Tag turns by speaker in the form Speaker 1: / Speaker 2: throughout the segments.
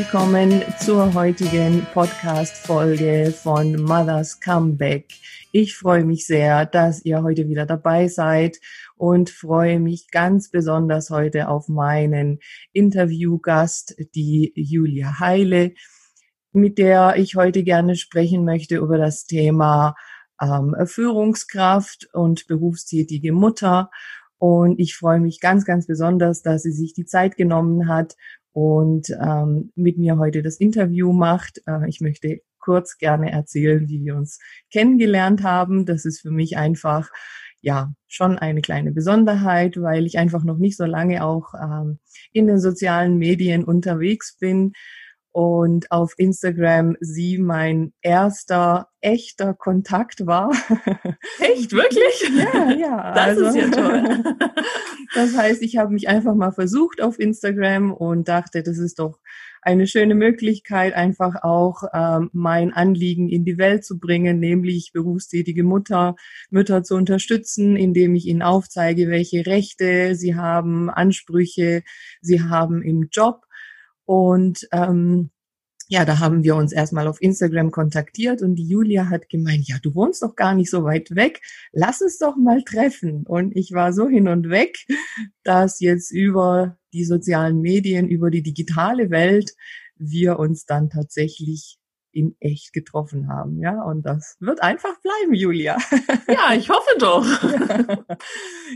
Speaker 1: willkommen zur heutigen Podcast-Folge von Mother's Comeback. Ich freue mich sehr, dass ihr heute wieder dabei seid und freue mich ganz besonders heute auf meinen Interviewgast, die Julia Heile, mit der ich heute gerne sprechen möchte über das Thema ähm, Führungskraft und berufstätige Mutter. Und ich freue mich ganz, ganz besonders, dass sie sich die Zeit genommen hat und ähm, mit mir heute das Interview macht. Äh, ich möchte kurz gerne erzählen, wie wir uns kennengelernt haben. Das ist für mich einfach ja schon eine kleine Besonderheit, weil ich einfach noch nicht so lange auch ähm, in den sozialen Medien unterwegs bin und auf Instagram sie mein erster echter Kontakt war.
Speaker 2: Echt, wirklich?
Speaker 1: ja, ja.
Speaker 2: Das also, ist ja toll.
Speaker 1: das heißt, ich habe mich einfach mal versucht auf Instagram und dachte, das ist doch eine schöne Möglichkeit, einfach auch ähm, mein Anliegen in die Welt zu bringen, nämlich berufstätige Mutter, Mütter zu unterstützen, indem ich ihnen aufzeige, welche Rechte sie haben, Ansprüche sie haben im Job und ähm, ja, da haben wir uns erstmal auf Instagram kontaktiert und die Julia hat gemeint, ja, du wohnst doch gar nicht so weit weg, lass es doch mal treffen. Und ich war so hin und weg, dass jetzt über die sozialen Medien, über die digitale Welt wir uns dann tatsächlich in echt getroffen haben, ja. Und das wird einfach bleiben, Julia.
Speaker 2: Ja, ich hoffe doch.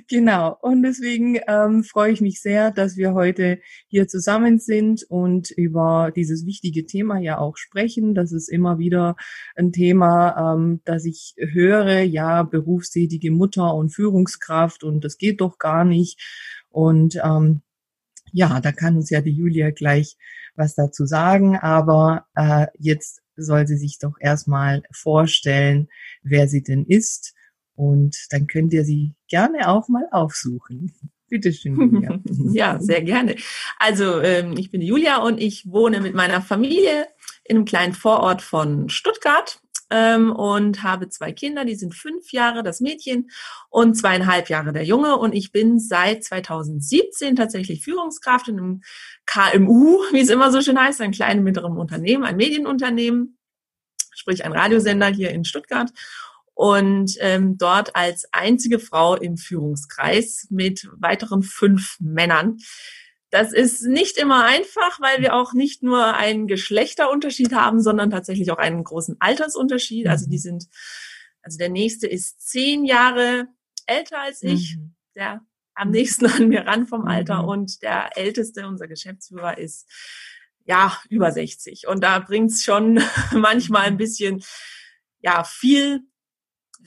Speaker 1: genau. Und deswegen ähm, freue ich mich sehr, dass wir heute hier zusammen sind und über dieses wichtige Thema ja auch sprechen. Das ist immer wieder ein Thema, ähm, das ich höre, ja, berufstätige Mutter und Führungskraft und das geht doch gar nicht. Und ähm, ja, da kann uns ja die Julia gleich was dazu sagen. Aber äh, jetzt soll sie sich doch erstmal vorstellen, wer sie denn ist. Und dann könnt ihr sie gerne auch mal aufsuchen. Bitte schön, Julia.
Speaker 2: ja, sehr gerne. Also ähm, ich bin Julia und ich wohne mit meiner Familie in einem kleinen Vorort von Stuttgart ähm, und habe zwei Kinder, die sind fünf Jahre, das Mädchen und zweieinhalb Jahre der Junge. Und ich bin seit 2017 tatsächlich Führungskraft in einem KMU, wie es immer so schön heißt, ein kleines mittleren Unternehmen, ein Medienunternehmen, sprich ein Radiosender hier in Stuttgart und ähm, dort als einzige Frau im Führungskreis mit weiteren fünf Männern. Das ist nicht immer einfach, weil wir auch nicht nur einen Geschlechterunterschied haben, sondern tatsächlich auch einen großen Altersunterschied. Also die mhm. sind, also der nächste ist zehn Jahre älter als ich, mhm. der am nächsten an mir ran vom Alter mhm. und der älteste, unser Geschäftsführer, ist ja über 60. Und da bringt's schon manchmal ein bisschen, ja, viel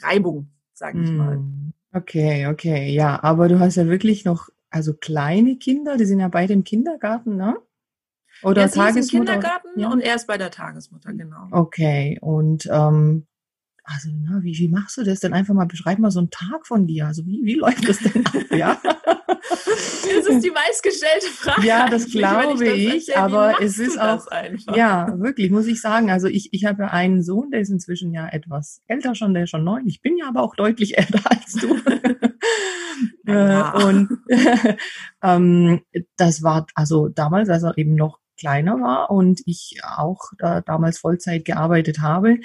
Speaker 2: Reibung, sage ich mal.
Speaker 1: Okay, okay, ja, aber du hast ja wirklich noch also kleine Kinder, die sind ja beide im Kindergarten, ne?
Speaker 2: Oder ja, Tagesmutter? Im Kindergarten ja? und er ist bei der Tagesmutter, genau.
Speaker 1: Okay, und ähm, also na, wie, wie machst du das denn? Einfach mal beschreib mal so einen Tag von dir. Also wie, wie läuft das denn ab? Ja.
Speaker 2: das ist die meistgestellte Frage.
Speaker 1: Ja, das glaube ich, ich aber es ist auch ja wirklich muss ich sagen. Also ich ich habe ja einen Sohn, der ist inzwischen ja etwas älter schon, der ist schon neun. Ich bin ja aber auch deutlich älter als du. Ja. Äh, und ähm, das war also damals, als er eben noch kleiner war und ich auch da, damals Vollzeit gearbeitet habe,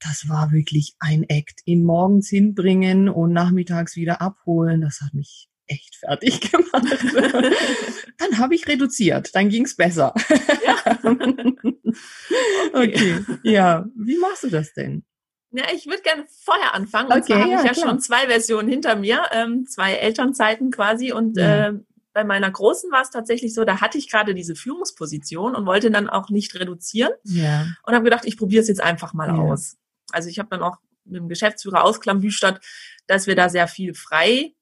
Speaker 1: das war wirklich ein Act. Ihn morgens hinbringen und nachmittags wieder abholen, das hat mich echt fertig gemacht. dann habe ich reduziert, dann ging's besser. Ja. okay. okay. Ja, wie machst du das denn?
Speaker 2: Ja, ich würde gerne vorher anfangen. Und okay, zwar habe ja, ich ja klar. schon zwei Versionen hinter mir, ähm, zwei Elternzeiten quasi. Und ja. äh, bei meiner Großen war es tatsächlich so, da hatte ich gerade diese Führungsposition und wollte dann auch nicht reduzieren. Ja. Und habe gedacht, ich probiere es jetzt einfach mal ja. aus. Also ich habe dann auch mit dem Geschäftsführer ausklambüstert, dass wir da sehr viel frei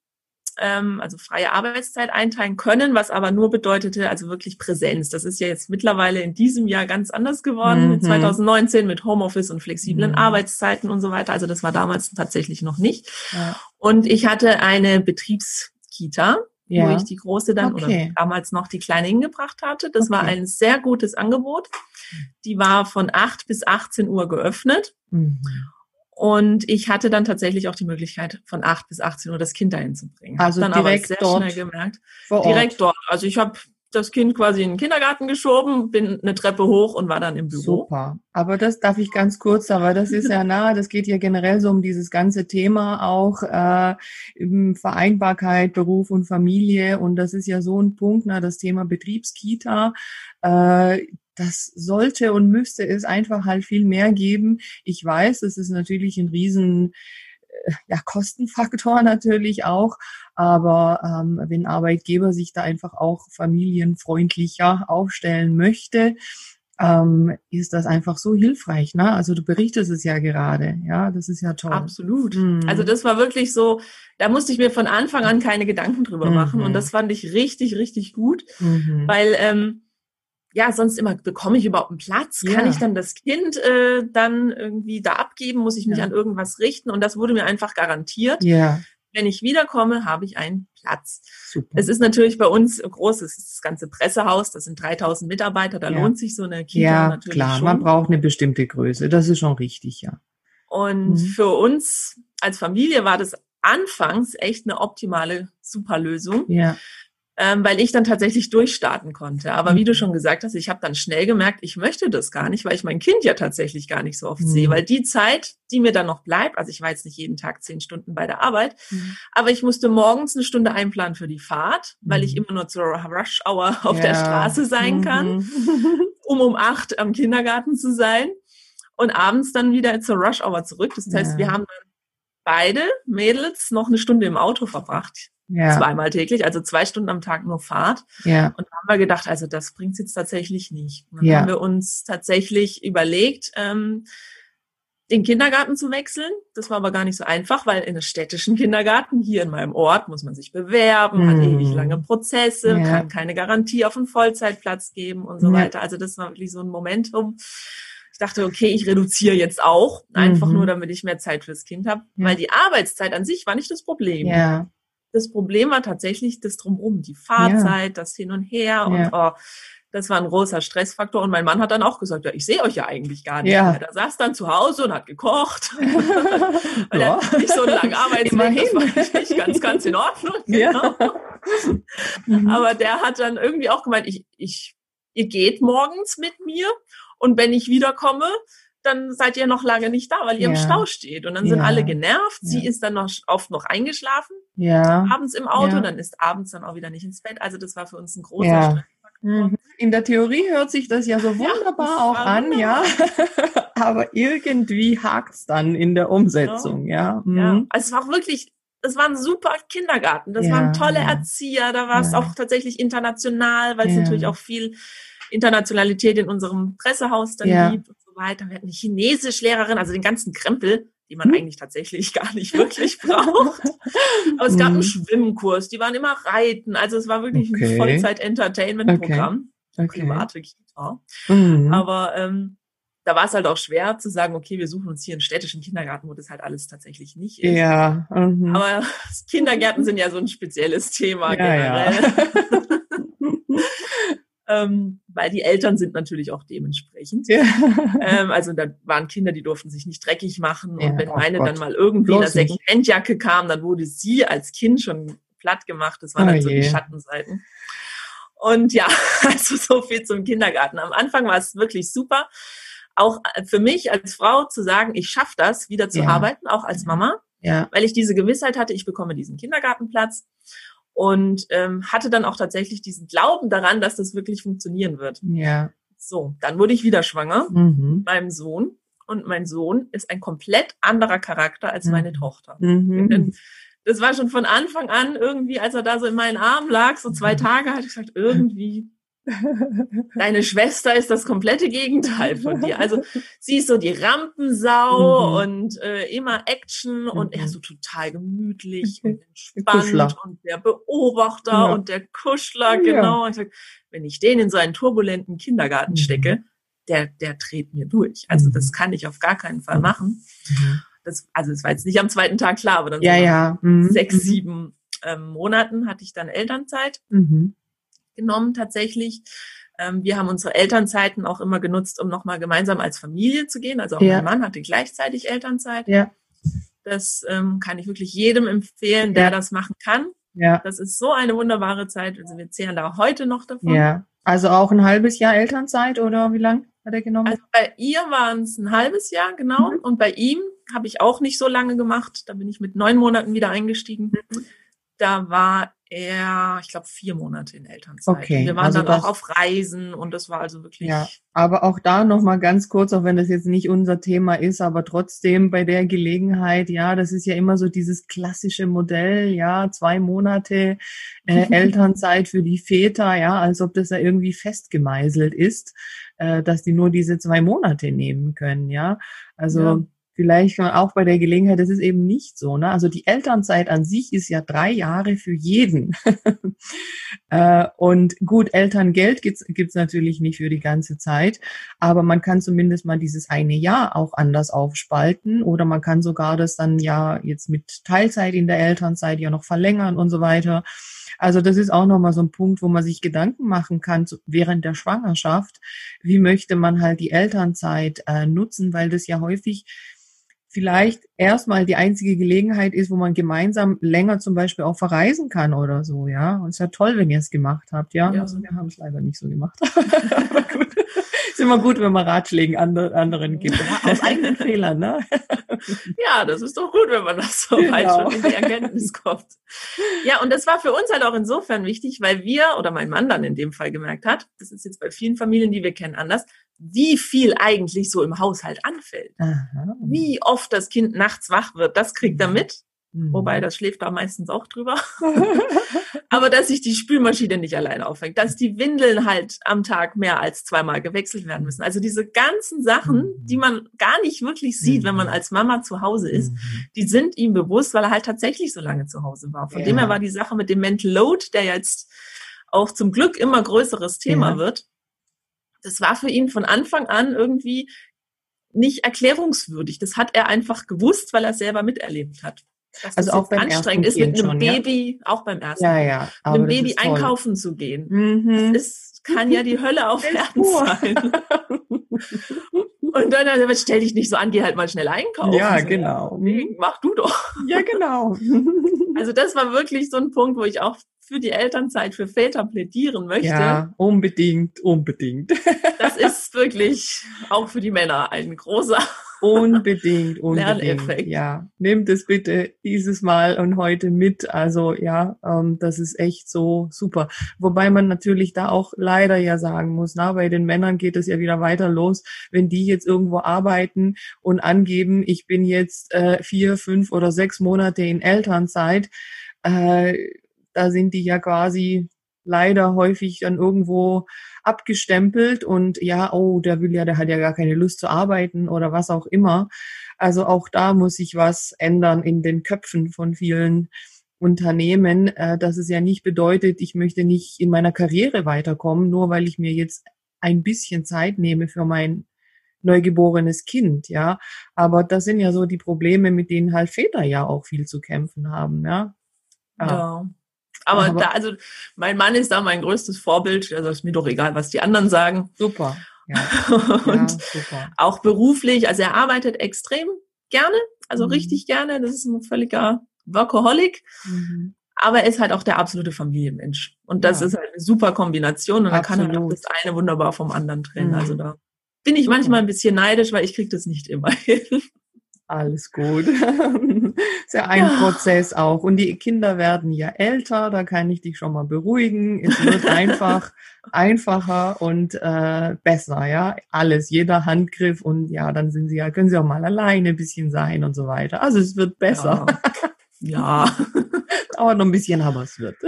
Speaker 2: ähm, also freie Arbeitszeit einteilen können, was aber nur bedeutete, also wirklich Präsenz. Das ist ja jetzt mittlerweile in diesem Jahr ganz anders geworden, mhm. 2019 mit Homeoffice und flexiblen mhm. Arbeitszeiten und so weiter. Also das war damals tatsächlich noch nicht. Ja. Und ich hatte eine Betriebskita, ja. wo ich die große dann okay. oder damals noch die kleine hingebracht hatte. Das okay. war ein sehr gutes Angebot. Die war von 8 bis 18 Uhr geöffnet. Mhm. Und ich hatte dann tatsächlich auch die Möglichkeit, von 8 bis 18 Uhr das Kind dahin zu bringen.
Speaker 1: Also
Speaker 2: dann
Speaker 1: direkt aber sehr
Speaker 2: dort schnell gemerkt. Direkt dort. Also ich habe das Kind quasi in den Kindergarten geschoben, bin eine Treppe hoch und war dann im Büro.
Speaker 1: Super. Aber das darf ich ganz kurz, aber das ist ja nah, das geht ja generell so um dieses ganze Thema auch äh, Vereinbarkeit, Beruf und Familie. Und das ist ja so ein Punkt, na, das Thema Betriebskita. Äh, das sollte und müsste es einfach halt viel mehr geben. Ich weiß, es ist natürlich ein riesen ja, Kostenfaktor natürlich auch. Aber ähm, wenn Arbeitgeber sich da einfach auch familienfreundlicher aufstellen möchte, ähm, ist das einfach so hilfreich. Ne? Also du berichtest es ja gerade. Ja, das ist ja toll.
Speaker 2: Absolut. Mhm. Also das war wirklich so, da musste ich mir von Anfang an keine Gedanken drüber machen. Und mhm. das fand ich richtig, richtig gut, mhm. weil ähm, ja, sonst immer, bekomme ich überhaupt einen Platz? Ja. Kann ich dann das Kind äh, dann irgendwie da abgeben? Muss ich mich ja. an irgendwas richten? Und das wurde mir einfach garantiert. Ja. Wenn ich wiederkomme, habe ich einen Platz. Super. Es ist natürlich bei uns groß, es ist das ganze Pressehaus, das sind 3000 Mitarbeiter, da lohnt sich so eine Kita
Speaker 1: ja,
Speaker 2: natürlich
Speaker 1: klar, schon. man braucht eine bestimmte Größe, das ist schon richtig, ja.
Speaker 2: Und mhm. für uns als Familie war das anfangs echt eine optimale Superlösung. Ja ähm, weil ich dann tatsächlich durchstarten konnte. Aber wie du mhm. schon gesagt hast, ich habe dann schnell gemerkt, ich möchte das gar nicht, weil ich mein Kind ja tatsächlich gar nicht so oft mhm. sehe. Weil die Zeit, die mir dann noch bleibt, also ich war jetzt nicht jeden Tag zehn Stunden bei der Arbeit, mhm. aber ich musste morgens eine Stunde einplanen für die Fahrt, weil ich mhm. immer nur zur Rush Hour auf ja. der Straße sein kann, mhm. um um acht am Kindergarten zu sein und abends dann wieder zur Rush Hour zurück. Das heißt, ja. wir haben dann beide Mädels noch eine Stunde im Auto verbracht ja. zweimal täglich, also zwei Stunden am Tag nur Fahrt. Ja. Und da haben wir gedacht, also das bringt jetzt tatsächlich nicht. Und dann ja. haben wir uns tatsächlich überlegt, ähm, den Kindergarten zu wechseln. Das war aber gar nicht so einfach, weil in einem städtischen Kindergarten hier in meinem Ort muss man sich bewerben, mhm. hat ewig lange Prozesse, ja. kann keine Garantie auf einen Vollzeitplatz geben und so ja. weiter. Also das war wirklich so ein Momentum. Ich dachte, okay, ich reduziere jetzt auch, einfach mhm. nur, damit ich mehr Zeit fürs Kind habe, ja. weil die Arbeitszeit an sich war nicht das Problem. Ja das Problem war tatsächlich das Drumherum, die Fahrzeit, ja. das Hin und Her und oh, das war ein großer Stressfaktor. Und mein Mann hat dann auch gesagt, ja, ich sehe euch ja eigentlich gar nicht ja. mehr. Der saß dann zu Hause und hat gekocht. Weil ja. er nicht so einen langen Arbeitsweg, das war nicht ganz, ganz in Ordnung. Genau. Ja. Mhm. Aber der hat dann irgendwie auch gemeint, ich, ich, ihr geht morgens mit mir und wenn ich wiederkomme, dann seid ihr noch lange nicht da, weil ihr ja. im Stau steht. Und dann sind ja. alle genervt. Sie ist dann noch oft noch eingeschlafen, ja. abends im Auto, dann ist abends dann auch wieder nicht ins Bett. Also das war für uns ein großer ja. Stress.
Speaker 1: Mhm. In der Theorie hört sich das ja so wunderbar auch an, ja. Aber irgendwie hakt's dann in der Umsetzung, ja. Mhm. ja.
Speaker 2: Also es war auch wirklich, es war ein super Kindergarten. Das waren tolle Erzieher. Da war es auch tatsächlich international, weil es natürlich auch viel Internationalität in unserem Pressehaus dann gibt weiter. Wir hatten eine Chinesischlehrerin, also den ganzen Krempel, die man hm. eigentlich tatsächlich gar nicht wirklich braucht. Aber es gab einen hm. Schwimmkurs, die waren immer reiten. Also es war wirklich okay. ein Vollzeit-Entertainment-Programm. Okay. okay. Private Kita. Mhm. Aber ähm, da war es halt auch schwer zu sagen, okay, wir suchen uns hier einen städtischen Kindergarten, wo das halt alles tatsächlich nicht ist. Ja. Mhm. Aber Kindergärten sind ja so ein spezielles Thema ja, generell. Ja. ähm, weil die Eltern sind natürlich auch dementsprechend. Ja. Ähm, also da waren Kinder, die durften sich nicht dreckig machen. Und ja, wenn meine oh dann mal irgendwie Bloß in der Second-Hand-Jacke kam, dann wurde sie als Kind schon platt gemacht. Das waren oh dann so je. die Schattenseiten. Und ja, also so viel zum Kindergarten. Am Anfang war es wirklich super. Auch äh, für mich als Frau zu sagen, ich schaffe das, wieder zu ja. arbeiten, auch als Mama, ja. weil ich diese Gewissheit hatte, ich bekomme diesen Kindergartenplatz und ähm, hatte dann auch tatsächlich diesen Glauben daran, dass das wirklich funktionieren wird. Ja. So, dann wurde ich wieder schwanger mhm. meinem Sohn und mein Sohn ist ein komplett anderer Charakter als mhm. meine Tochter. Mhm. Das war schon von Anfang an irgendwie, als er da so in meinen Armen lag, so zwei mhm. Tage, hatte ich gesagt, irgendwie Deine Schwester ist das komplette Gegenteil von dir. Also sie ist so die Rampensau mhm. und äh, immer Action mhm. und er so total gemütlich und entspannt und der Beobachter ja. und der Kuschler, genau. Ja. Ich sag, wenn ich den in so einen turbulenten Kindergarten mhm. stecke, der, der dreht mir durch. Also das mhm. kann ich auf gar keinen Fall machen. Mhm. Das, also es war jetzt nicht am zweiten Tag klar, aber dann
Speaker 1: ja, so ja.
Speaker 2: Mhm. sechs, sieben ähm, Monaten hatte ich dann Elternzeit. Mhm genommen tatsächlich. Ähm, wir haben unsere Elternzeiten auch immer genutzt, um nochmal gemeinsam als Familie zu gehen. Also auch ja. mein Mann hatte gleichzeitig Elternzeit. Ja. Das ähm, kann ich wirklich jedem empfehlen, der ja. das machen kann. Ja. Das ist so eine wunderbare Zeit. Also wir zählen da heute noch davon.
Speaker 1: Ja. Also auch ein halbes Jahr Elternzeit oder wie lang hat er genommen? Also
Speaker 2: bei ihr waren es ein halbes Jahr, genau. Mhm. Und bei ihm habe ich auch nicht so lange gemacht. Da bin ich mit neun Monaten wieder eingestiegen. Mhm. Da war er, ich glaube, vier Monate in Elternzeit. Okay. Wir waren also dann auch auf Reisen und das war also wirklich. Ja,
Speaker 1: aber auch da nochmal ganz kurz, auch wenn das jetzt nicht unser Thema ist, aber trotzdem bei der Gelegenheit, ja, das ist ja immer so dieses klassische Modell, ja, zwei Monate äh, Elternzeit für die Väter, ja, als ob das ja irgendwie festgemeißelt ist, äh, dass die nur diese zwei Monate nehmen können, ja. Also ja vielleicht auch bei der Gelegenheit, das ist eben nicht so. Ne? Also die Elternzeit an sich ist ja drei Jahre für jeden. Äh, und gut, Elterngeld gibt's gibt's natürlich nicht für die ganze Zeit, aber man kann zumindest mal dieses eine Jahr auch anders aufspalten oder man kann sogar das dann ja jetzt mit Teilzeit in der Elternzeit ja noch verlängern und so weiter. Also das ist auch nochmal so ein Punkt, wo man sich Gedanken machen kann während der Schwangerschaft. Wie möchte man halt die Elternzeit äh, nutzen, weil das ja häufig vielleicht erstmal die einzige Gelegenheit ist, wo man gemeinsam länger zum Beispiel auch verreisen kann oder so, ja. Und es ist ja toll, wenn ihr es gemacht habt, ja. ja. Also wir haben es leider nicht so gemacht. Aber gut. Ist immer gut, wenn man Ratschlägen anderen gibt. Ja, aus eigenen Fehlern, ne?
Speaker 2: ja, das ist doch gut, wenn man das so genau. weit schon in die Erkenntnis kommt. Ja, und das war für uns halt auch insofern wichtig, weil wir oder mein Mann dann in dem Fall gemerkt hat, das ist jetzt bei vielen Familien, die wir kennen, anders, wie viel eigentlich so im Haushalt anfällt. Aha. Wie oft das Kind nachts wach wird, das kriegt er mhm. mit. Mhm. Wobei, das schläft da meistens auch drüber. Aber dass sich die Spülmaschine nicht alleine aufhängt, dass die Windeln halt am Tag mehr als zweimal gewechselt werden müssen. Also diese ganzen Sachen, mhm. die man gar nicht wirklich sieht, mhm. wenn man mhm. als Mama zu Hause ist, mhm. die sind ihm bewusst, weil er halt tatsächlich so lange zu Hause war. Von ja. dem her war die Sache mit dem Mental Load, der jetzt auch zum Glück immer größeres Thema ja. wird, das war für ihn von Anfang an irgendwie nicht erklärungswürdig. Das hat er einfach gewusst, weil er selber miterlebt hat. Dass also auch beim anstrengend ist, mit einem schon, Baby, ja? auch beim ersten
Speaker 1: ja, ja,
Speaker 2: mit einem Baby einkaufen zu gehen. Mhm. Das ist, kann ja die Hölle auf Erden sein. Und dann, dann stell dich nicht so an, geh halt mal schnell einkaufen.
Speaker 1: Ja, genau.
Speaker 2: Nee, mach du doch.
Speaker 1: Ja, genau.
Speaker 2: Also das war wirklich so ein Punkt, wo ich auch für die Elternzeit für Väter plädieren möchte. Ja,
Speaker 1: unbedingt, unbedingt.
Speaker 2: Das ist wirklich auch für die Männer ein großer
Speaker 1: Unbedingt, unbedingt. Ja, nehmt es bitte dieses Mal und heute mit. Also ja, ähm, das ist echt so super. Wobei man natürlich da auch leider ja sagen muss, na, bei den Männern geht es ja wieder weiter los, wenn die jetzt irgendwo arbeiten und angeben, ich bin jetzt äh, vier, fünf oder sechs Monate in Elternzeit. Äh, da sind die ja quasi leider häufig dann irgendwo abgestempelt und ja, oh, der will ja, der hat ja gar keine Lust zu arbeiten oder was auch immer. Also auch da muss sich was ändern in den Köpfen von vielen Unternehmen, äh, dass es ja nicht bedeutet, ich möchte nicht in meiner Karriere weiterkommen, nur weil ich mir jetzt ein bisschen Zeit nehme für mein neugeborenes Kind, ja. Aber das sind ja so die Probleme, mit denen halt Väter ja auch viel zu kämpfen haben, ja.
Speaker 2: Ja. ja. Aber, Aber da, also mein Mann ist da mein größtes Vorbild. Also ist mir doch egal, was die anderen sagen.
Speaker 1: Super. Ja.
Speaker 2: und ja, super. auch beruflich, also er arbeitet extrem gerne, also mhm. richtig gerne. Das ist ein völliger Workaholic. Mhm. Aber er ist halt auch der absolute Familienmensch. Und das ja. ist halt eine super Kombination. Und da kann er das eine wunderbar vom anderen trennen. Also mhm. Also da bin ich manchmal ein bisschen neidisch, weil ich kriege das nicht immer hin.
Speaker 1: Alles gut. ist ja ein ja. Prozess auch. Und die Kinder werden ja älter, da kann ich dich schon mal beruhigen. Es wird einfach einfacher und äh, besser, ja. Alles, jeder Handgriff und ja, dann sind sie ja, können sie auch mal alleine ein bisschen sein und so weiter. Also es wird besser.
Speaker 2: Ja. ja.
Speaker 1: Dauert noch ein bisschen, aber es wird.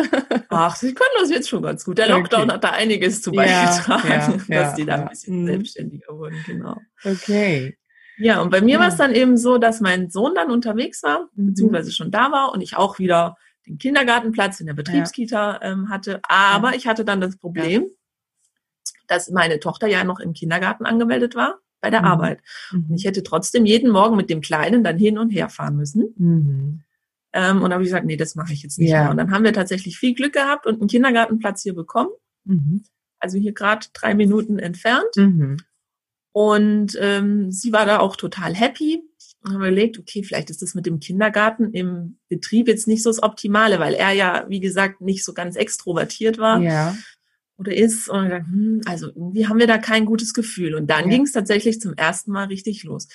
Speaker 2: Ach, sie können das jetzt schon ganz gut. Der Lockdown okay. hat da einiges zu beigetragen, ja, dass die da ein bisschen mhm. selbstständiger wurden, genau.
Speaker 1: Okay.
Speaker 2: Ja, und bei mir ja. war es dann eben so, dass mein Sohn dann unterwegs war, mhm. beziehungsweise schon da war und ich auch wieder den Kindergartenplatz in der Betriebskita ja. ähm, hatte. Aber ja. ich hatte dann das Problem, dass meine Tochter ja noch im Kindergarten angemeldet war bei der mhm. Arbeit. Und mhm. ich hätte trotzdem jeden Morgen mit dem Kleinen dann hin und her fahren müssen. Mhm. Ähm, und da habe ich gesagt, nee, das mache ich jetzt nicht mehr. Und dann haben wir tatsächlich viel Glück gehabt und einen Kindergartenplatz hier bekommen. Mhm. Also hier gerade drei Minuten entfernt. Mhm. Und ähm, sie war da auch total happy. haben wir überlegt, okay, vielleicht ist das mit dem Kindergarten im Betrieb jetzt nicht so das Optimale, weil er ja, wie gesagt, nicht so ganz extrovertiert war.
Speaker 1: Ja.
Speaker 2: Oder ist. Und dann, hm, also irgendwie haben wir da kein gutes Gefühl. Und dann
Speaker 1: Ja.
Speaker 2: ging es tatsächlich zum ersten Mal richtig los.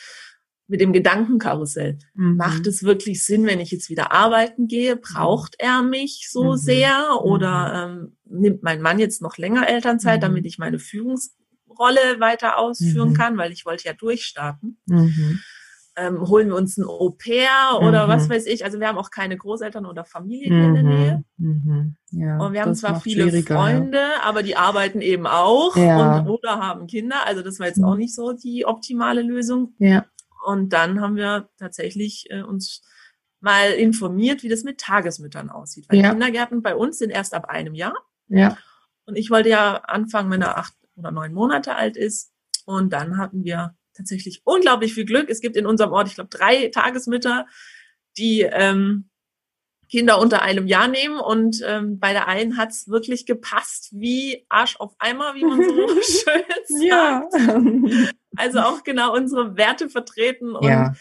Speaker 2: Mit dem Gedankenkarussell.
Speaker 1: Mhm.
Speaker 2: Macht es wirklich Sinn, wenn ich jetzt wieder arbeiten gehe? Braucht er mich so
Speaker 1: Mhm.
Speaker 2: sehr? Oder ähm, nimmt mein Mann jetzt noch länger Elternzeit,
Speaker 1: Mhm.
Speaker 2: damit ich meine Führungsrolle weiter ausführen
Speaker 1: Mhm.
Speaker 2: kann? Weil ich wollte ja durchstarten
Speaker 1: Mhm.
Speaker 2: ähm, holen wir uns ein Au-pair oder
Speaker 1: Mhm.
Speaker 2: was weiß ich. Also wir haben auch keine Großeltern oder Familie hier in der Nähe.
Speaker 1: Mhm. Mhm. Ja,
Speaker 2: Und wir haben zwar viele
Speaker 1: schwieriger, ja.
Speaker 2: Freunde, aber die arbeiten eben auch
Speaker 1: Ja.
Speaker 2: und oder haben Kinder. Also das war jetzt
Speaker 1: Mhm.
Speaker 2: auch nicht so die optimale Lösung.
Speaker 1: Ja.
Speaker 2: Und dann haben wir tatsächlich äh, uns mal informiert, wie das mit Tagesmüttern aussieht. Weil. Kindergärten bei uns sind erst ab einem Jahr.
Speaker 1: Ja.
Speaker 2: Und ich wollte ja anfangen, wenn er acht oder neun Monate alt ist. Und dann hatten wir tatsächlich unglaublich viel Glück. Es gibt in unserem Ort, ich glaube, drei Tagesmütter, die ähm, Kinder unter einem Jahr nehmen. Und ähm, bei der einen hat's wirklich gepasst, wie Arsch auf Eimer, wie man so schön sagt.
Speaker 1: Ja.
Speaker 2: Also auch genau unsere Werte vertreten und
Speaker 1: ja.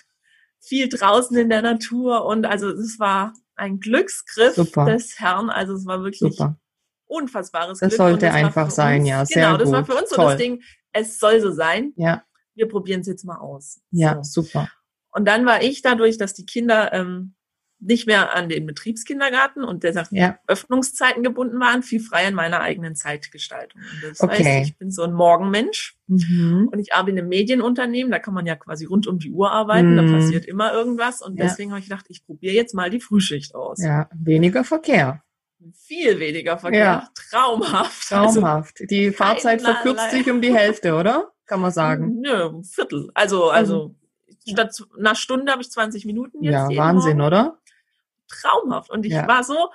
Speaker 2: viel draußen in der Natur. Und also es war ein Glücksgriff
Speaker 1: Super.
Speaker 2: des Herrn. Also es war wirklich
Speaker 1: Super.
Speaker 2: Unfassbares
Speaker 1: Das
Speaker 2: Glück.
Speaker 1: sollte
Speaker 2: das war
Speaker 1: einfach sein,
Speaker 2: uns,
Speaker 1: ja, sehr
Speaker 2: Genau, das war
Speaker 1: gut.
Speaker 2: für uns so
Speaker 1: Toll.
Speaker 2: das Ding, es soll so sein.
Speaker 1: Ja.
Speaker 2: Wir probieren es jetzt mal aus.
Speaker 1: Ja,
Speaker 2: So.
Speaker 1: super.
Speaker 2: Und dann war ich dadurch, dass die Kinder ähm, nicht mehr an den Betriebskindergarten und der
Speaker 1: Ja.
Speaker 2: Öffnungszeiten gebunden waren, viel freier in meiner eigenen Zeitgestaltung. Und das
Speaker 1: Okay.
Speaker 2: heißt, ich bin so ein Morgenmensch
Speaker 1: Mhm.
Speaker 2: und ich arbeite in einem Medienunternehmen, da kann man ja quasi rund um die Uhr arbeiten,
Speaker 1: Mhm.
Speaker 2: da passiert immer irgendwas. Und
Speaker 1: Ja.
Speaker 2: deswegen habe ich gedacht, ich probiere jetzt mal die Frühschicht aus.
Speaker 1: Ja, weniger Verkehr.
Speaker 2: Viel weniger Verkehr.
Speaker 1: Ja.
Speaker 2: Traumhaft. Also,
Speaker 1: Traumhaft. Die Fahrzeit verkürzt sich um die Hälfte, oder? Kann man sagen.
Speaker 2: Nö, ein Viertel. Also, also statt einer Stunde habe ich 20 Minuten jetzt.
Speaker 1: Ja, Wahnsinn,
Speaker 2: Morgen.
Speaker 1: oder?
Speaker 2: Traumhaft. Und ich
Speaker 1: Ja.
Speaker 2: war so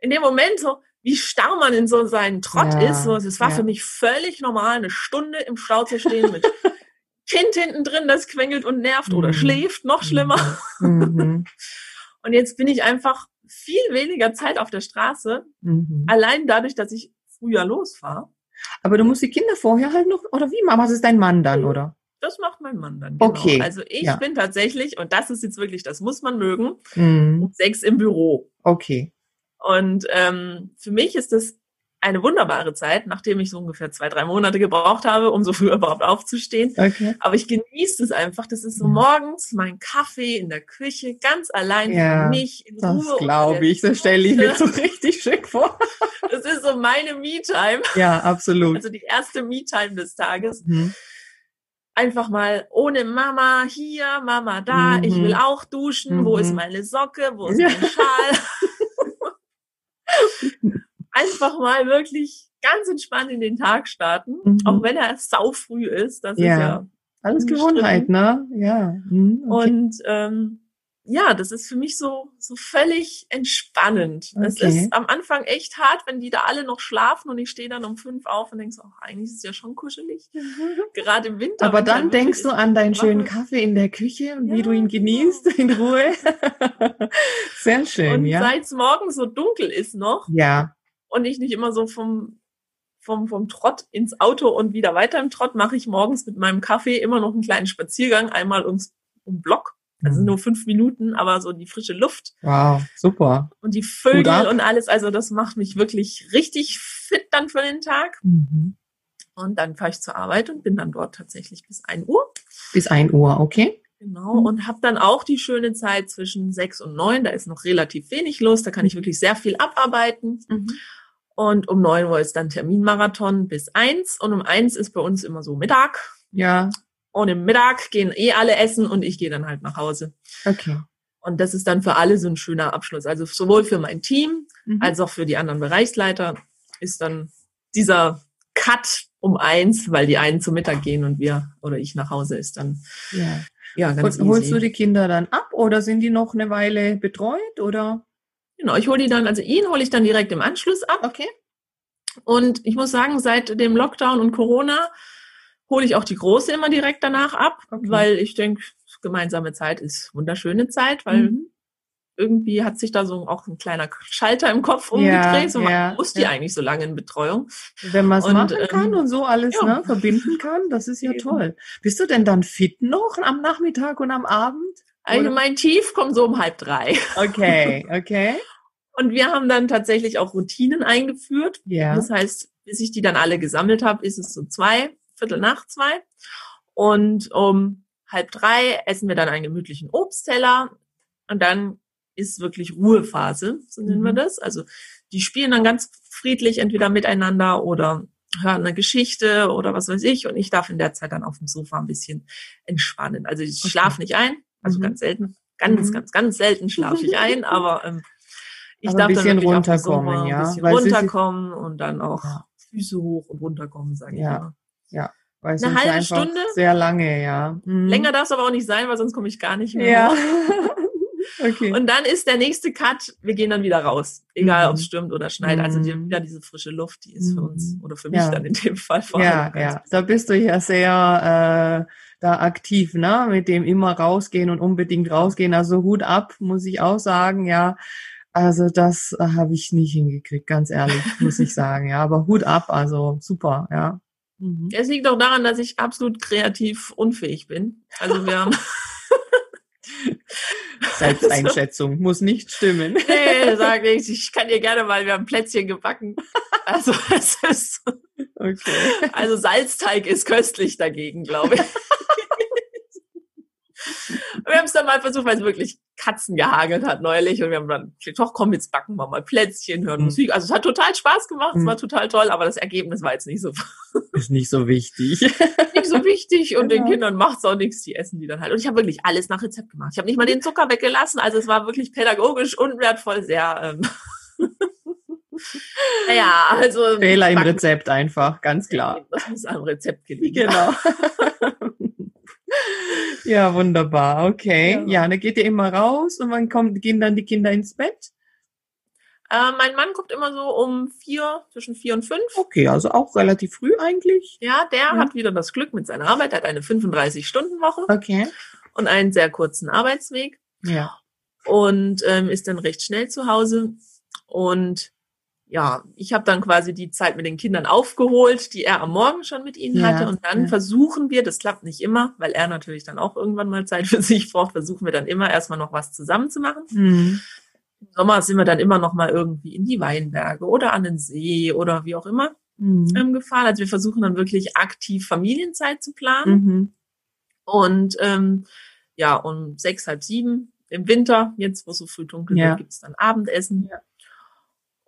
Speaker 2: in dem Moment so, wie starr man in so seinen Trott
Speaker 1: Ja,
Speaker 2: ist. So, es war für mich völlig normal, eine Stunde im Stau zu stehen mit Kind hinten drin, das quengelt und nervt oder
Speaker 1: Mhm.
Speaker 2: schläft, noch schlimmer.
Speaker 1: Mhm.
Speaker 2: Und jetzt bin ich einfach viel weniger Zeit auf der Straße,
Speaker 1: Mhm.
Speaker 2: allein dadurch, dass ich früher losfahre.
Speaker 1: Aber du musst die Kinder vorher halt noch, oder wie? Mama, das ist dein Mann dann, oder?
Speaker 2: Das macht mein Mann dann. Genau.
Speaker 1: Okay,
Speaker 2: Also ich
Speaker 1: ja.
Speaker 2: bin tatsächlich, und das ist jetzt wirklich, das muss man mögen,
Speaker 1: Mhm.
Speaker 2: um sechs im Büro.
Speaker 1: Okay.
Speaker 2: Und ähm, für mich ist das eine wunderbare Zeit, nachdem ich so ungefähr zwei, drei Monate gebraucht habe, um so früh überhaupt aufzustehen.
Speaker 1: Okay.
Speaker 2: Aber ich genieße es einfach. Das ist so
Speaker 1: Mhm.
Speaker 2: morgens mein Kaffee in der Küche, ganz allein
Speaker 1: Ja,
Speaker 2: für mich in
Speaker 1: Das
Speaker 2: Ruhe. unter
Speaker 1: glaube ich. Das stelle ich mir so richtig schick vor.
Speaker 2: Das ist so meine Me-Time.
Speaker 1: Ja, absolut.
Speaker 2: Also die erste Me-Time des Tages.
Speaker 1: Mhm.
Speaker 2: Einfach mal ohne Mama hier, Mama da.
Speaker 1: Mhm.
Speaker 2: Ich will auch duschen. Wo
Speaker 1: Mhm.
Speaker 2: ist meine Socke? Wo ist mein Schal? Einfach mal wirklich ganz entspannt in den Tag starten.
Speaker 1: Mhm.
Speaker 2: Auch wenn er sau früh ist. Das
Speaker 1: Ja.
Speaker 2: ist ja
Speaker 1: Alles. Gewohnheit, ne? Ja. Mhm. Okay.
Speaker 2: Und ähm, ja, das ist für mich so, so völlig entspannend. Es
Speaker 1: Okay.
Speaker 2: ist am Anfang echt hart, wenn die da alle noch schlafen und ich stehe dann um fünf auf und denke so, ach, eigentlich ist es ja schon kuschelig. Gerade im Winter.
Speaker 1: Aber dann denkst du an deinen schönen. Kaffee in der Küche und wie
Speaker 2: Ja,
Speaker 1: du ihn
Speaker 2: genau.
Speaker 1: genießt in Ruhe. Sehr schön,
Speaker 2: Und
Speaker 1: ja.
Speaker 2: seit es morgens so dunkel ist noch
Speaker 1: Ja,
Speaker 2: und ich nicht immer so vom, vom, vom Trott ins Auto und wieder weiter im Trott, mache ich morgens mit meinem Kaffee immer noch einen kleinen Spaziergang, einmal ums um Block. Also
Speaker 1: Mhm.
Speaker 2: nur fünf Minuten, aber so die frische Luft
Speaker 1: wow, super.
Speaker 2: und die Vögel und alles. Also das macht mich wirklich richtig fit dann für den Tag.
Speaker 1: Mhm.
Speaker 2: Und dann fahre ich zur Arbeit und bin dann dort tatsächlich bis 1 Uhr.
Speaker 1: Bis ein Uhr, okay?
Speaker 2: Genau.
Speaker 1: Mhm.
Speaker 2: Und habe dann auch die schöne Zeit zwischen sechs und neun. Da ist noch relativ wenig los. Da kann ich wirklich sehr viel abarbeiten. Und um neun Uhr ist dann Terminmarathon bis eins. Und um eins ist bei uns immer so Mittag.
Speaker 1: Ja,
Speaker 2: Und im Mittag gehen eh alle essen und ich gehe dann halt nach Hause.
Speaker 1: okay.
Speaker 2: Und das ist dann für alle so ein schöner Abschluss. Also sowohl für mein Team
Speaker 1: Mhm.
Speaker 2: als auch für die anderen Bereichsleiter ist dann dieser Cut um eins, weil die einen zu Mittag gehen und wir oder ich nach Hause ist dann
Speaker 1: ja.
Speaker 2: Ja ganz
Speaker 1: Und holst
Speaker 2: easy.
Speaker 1: du die Kinder dann ab oder sind die noch eine Weile betreut oder?
Speaker 2: genau, ich hole die dann, also ihn hole ich dann direkt im Anschluss ab.
Speaker 1: Okay.
Speaker 2: Und ich muss sagen, seit dem Lockdown und Corona hole ich auch die Große immer direkt danach ab,
Speaker 1: Okay.
Speaker 2: weil ich denke, gemeinsame Zeit ist wunderschöne Zeit, weil
Speaker 1: Mhm.
Speaker 2: Irgendwie hat sich da so auch ein kleiner Schalter im Kopf umgedreht.
Speaker 1: Ja,
Speaker 2: so, man
Speaker 1: ja,
Speaker 2: muss
Speaker 1: ja.
Speaker 2: die eigentlich so lange in Betreuung.
Speaker 1: Wenn man es machen
Speaker 2: ähm,
Speaker 1: kann und so alles
Speaker 2: ja.
Speaker 1: ne, verbinden kann, das ist ja
Speaker 2: Eben.
Speaker 1: toll. Bist du denn dann fit noch am Nachmittag und am Abend?
Speaker 2: Also
Speaker 1: Oder-
Speaker 2: mein Tief kommt so um halb drei.
Speaker 1: Okay, okay.
Speaker 2: Und wir haben dann tatsächlich auch Routinen eingeführt.
Speaker 1: Ja.
Speaker 2: Das heißt, bis ich die dann alle gesammelt habe, ist es so zwei, Viertel nach zwei. Und um halb drei essen wir dann einen gemütlichen Obstteller. Und dann ist wirklich Ruhephase, so nennen wir
Speaker 1: Mhm.
Speaker 2: das. Also die spielen dann ganz friedlich entweder miteinander oder hören eine Geschichte oder was weiß ich. Und ich darf in der Zeit dann auf dem Sofa ein bisschen entspannen. Also ich
Speaker 1: Okay.
Speaker 2: schlafe nicht ein, also
Speaker 1: Mhm.
Speaker 2: ganz selten. Ganz,
Speaker 1: Mhm.
Speaker 2: ganz, ganz selten schlafe ich ein, aber ähm, ich
Speaker 1: Aber
Speaker 2: darf
Speaker 1: ein
Speaker 2: dann
Speaker 1: bisschen
Speaker 2: dem
Speaker 1: runterkommen,
Speaker 2: Sofa
Speaker 1: ja,
Speaker 2: ein bisschen
Speaker 1: weil
Speaker 2: runterkommen und dann auch
Speaker 1: Ja.
Speaker 2: Füße hoch und runterkommen, sage ich
Speaker 1: Ja.
Speaker 2: immer.
Speaker 1: Weil es
Speaker 2: Eine halbe Stunde?
Speaker 1: Sehr lange, ja. Mhm.
Speaker 2: Länger darf es aber auch nicht sein, weil sonst komme ich gar nicht mehr
Speaker 1: Ja. okay.
Speaker 2: Und dann ist der nächste Cut, wir gehen dann wieder raus. Egal,
Speaker 1: Mhm.
Speaker 2: ob es stürmt oder schneit. Also die,
Speaker 1: Mhm.
Speaker 2: wieder diese frische Luft, die ist für uns
Speaker 1: Mhm.
Speaker 2: oder für mich
Speaker 1: Ja.
Speaker 2: dann in dem Fall vor
Speaker 1: ja,
Speaker 2: allem ganz
Speaker 1: ja. Da bist du ja sehr äh, da aktiv, ne? Mit dem immer rausgehen und unbedingt rausgehen. Also Hut ab, muss ich auch sagen, ja. Also das äh, habe ich nicht hingekriegt, ganz ehrlich, muss ich sagen. Ja, aber Hut ab, also super, ja. Mhm.
Speaker 2: Es liegt auch daran, dass ich absolut kreativ unfähig bin. Also wir haben,
Speaker 1: Selbsteinschätzung muss nicht stimmen.
Speaker 2: nee, sage ich, ich kann dir gerne mal, wir haben Plätzchen gebacken. Also es ist,
Speaker 1: Okay.
Speaker 2: also Salzteig ist köstlich dagegen, glaube ich. Wir haben es dann mal versucht, weil es wirklich Katzen gehagelt hat neulich und wir haben dann doch komm, jetzt backen wir mal Plätzchen, hören
Speaker 1: Mhm.
Speaker 2: Musik. Also es hat total Spaß gemacht, es
Speaker 1: Mhm.
Speaker 2: war total toll, aber das Ergebnis war jetzt nicht so
Speaker 1: Ist nicht so wichtig.
Speaker 2: nicht so wichtig und den
Speaker 1: Genau.
Speaker 2: Kindern macht's auch nichts, die essen die dann halt. Und ich habe wirklich alles nach Rezept gemacht. Ich habe nicht mal den Zucker weggelassen, also es war wirklich pädagogisch und wertvoll sehr. Ähm naja, also
Speaker 1: Fehler im Rezept einfach, ganz klar.
Speaker 2: Das muss am Rezept gelegen.
Speaker 1: Genau. Ja, wunderbar. Okay.
Speaker 2: Ja.
Speaker 1: Ja, dann geht ihr immer raus und wann kommt, gehen dann die Kinder ins Bett?
Speaker 2: Äh, mein Mann kommt immer so um vier, zwischen vier und fünf.
Speaker 1: Okay, also auch relativ früh eigentlich.
Speaker 2: Ja, der
Speaker 1: Ja.
Speaker 2: hat wieder das Glück mit seiner Arbeit, hat eine 35-Stunden-Woche
Speaker 1: Okay.
Speaker 2: und einen sehr kurzen Arbeitsweg
Speaker 1: Ja.
Speaker 2: und ähm, ist dann recht schnell zu Hause. Und ja, ich habe dann quasi die Zeit mit den Kindern aufgeholt, die er am Morgen schon mit ihnen
Speaker 1: Ja,
Speaker 2: hatte. Und dann
Speaker 1: ja.
Speaker 2: versuchen wir, das klappt nicht immer, weil er natürlich dann auch irgendwann mal Zeit für sich braucht, versuchen wir dann immer erstmal noch was zusammen zu machen.
Speaker 1: Hm.
Speaker 2: Im Sommer sind wir dann immer noch mal irgendwie in die Weinberge oder an den See oder wie auch immer
Speaker 1: Hm.
Speaker 2: ähm, gefahren. Also wir versuchen dann wirklich aktiv Familienzeit zu planen.
Speaker 1: Mhm.
Speaker 2: Und ähm, ja, um sechs, halb sieben im Winter, jetzt wo es so früh dunkel
Speaker 1: Ja.
Speaker 2: wird, gibt's dann Abendessen.
Speaker 1: Ja.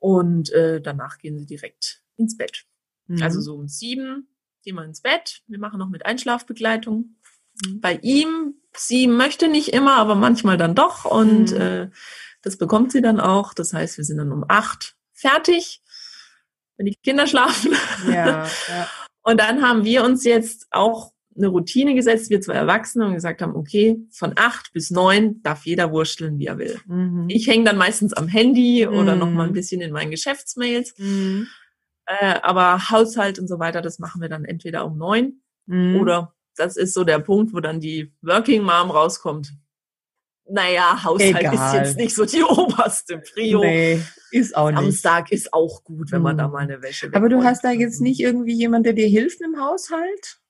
Speaker 2: Und äh, danach gehen sie direkt ins Bett.
Speaker 1: Mhm.
Speaker 2: Also so um sieben gehen wir ins Bett. Wir machen noch mit Einschlafbegleitung.
Speaker 1: Mhm.
Speaker 2: Bei ihm, sie möchte nicht immer, aber manchmal dann doch. Und
Speaker 1: Mhm.
Speaker 2: äh, das bekommt sie dann auch. Das heißt, wir sind dann um acht fertig, wenn die Kinder schlafen.
Speaker 1: ja, ja.
Speaker 2: Und dann haben wir uns jetzt auch eine Routine gesetzt, wir zwei Erwachsene, und gesagt haben, okay, von acht bis neun darf jeder wursteln, wie er will.
Speaker 1: Mhm.
Speaker 2: Ich hänge dann meistens am Handy oder
Speaker 1: Mhm.
Speaker 2: noch mal ein bisschen in meinen Geschäftsmails.
Speaker 1: Mhm.
Speaker 2: Äh, aber Haushalt und so weiter, das machen wir dann entweder um neun
Speaker 1: Mhm.
Speaker 2: oder das ist so der Punkt, wo dann die Working Mom rauskommt. Naja, Haushalt
Speaker 1: Egal.
Speaker 2: ist jetzt nicht so die oberste Prio.
Speaker 1: Nee, ist auch nicht.
Speaker 2: Samstag ist auch gut, wenn man da
Speaker 1: Mhm.
Speaker 2: mal eine Wäsche
Speaker 1: Aber du hast da jetzt nicht irgendwie jemand, der dir hilft im Haushalt?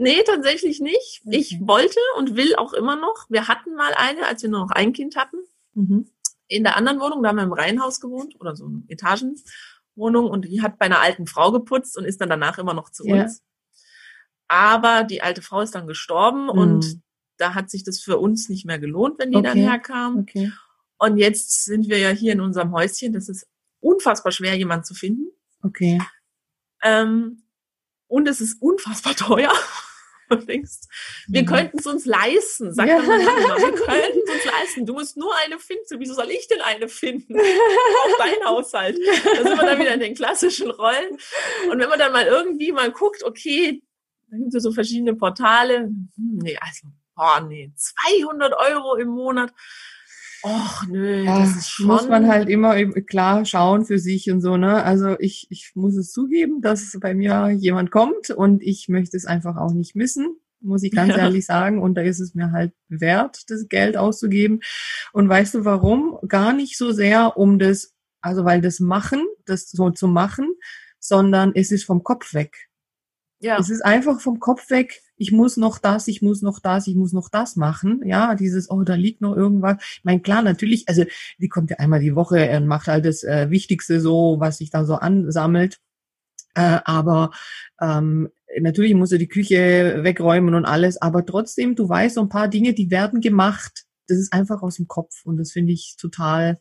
Speaker 2: Nee, tatsächlich nicht. Ich
Speaker 1: Okay.
Speaker 2: wollte und will auch immer noch. Wir hatten mal eine, als wir nur noch ein Kind hatten,
Speaker 1: Mhm.
Speaker 2: in der anderen Wohnung, da haben wir im Reihenhaus gewohnt oder so eine Etagenwohnung und die hat bei einer alten Frau geputzt und ist dann danach immer noch zu
Speaker 1: Ja.
Speaker 2: uns. Aber die alte Frau ist dann gestorben und
Speaker 1: Mhm.
Speaker 2: da hat sich das für uns nicht mehr gelohnt, wenn die dann
Speaker 1: Okay.
Speaker 2: herkam.
Speaker 1: Okay.
Speaker 2: Und jetzt sind wir ja hier in unserem Häuschen. Das ist unfassbar schwer, jemanden zu finden.
Speaker 1: Okay.
Speaker 2: Ähm, und es ist unfassbar teuer. Und denkst, wir
Speaker 1: Mhm.
Speaker 2: könnten es uns leisten, sagt
Speaker 1: Ja.
Speaker 2: Mann immer, wir könnten es uns leisten. Du musst nur eine finden. Wieso soll ich denn eine finden? Auch dein Haushalt. Da sind wir dann wieder in den klassischen Rollen. Und wenn man dann mal irgendwie mal guckt, okay, da gibt es so verschiedene Portale. Hm, nee, also, oh nee, 200 Euro im Monat. Och, nö,
Speaker 1: Ja,
Speaker 2: das ist schon.
Speaker 1: muss man halt immer klar schauen für sich und so, ne? Also ich, ich muss es zugeben, dass bei mir jemand kommt und ich möchte es einfach auch nicht missen. muss ich ganz ja. ehrlich sagen. Und da ist es mir halt wert, das Geld auszugeben. Und weißt du warum? Gar nicht so sehr um das, also weil das Machen, das so zu machen, sondern es ist vom Kopf weg. Ja. Es ist einfach vom Kopf weg, ich muss noch das, ich muss noch das, ich muss noch das machen. Ja, dieses, oh, da liegt noch irgendwas. Ich meine, klar, natürlich, also die kommt ja einmal die Woche und macht halt das äh, Wichtigste so, was sich da so ansammelt. Äh, aber ähm, natürlich muss er die Küche wegräumen und alles, aber trotzdem, du weißt, so ein paar Dinge, die werden gemacht. Das ist einfach aus dem Kopf und das finde ich total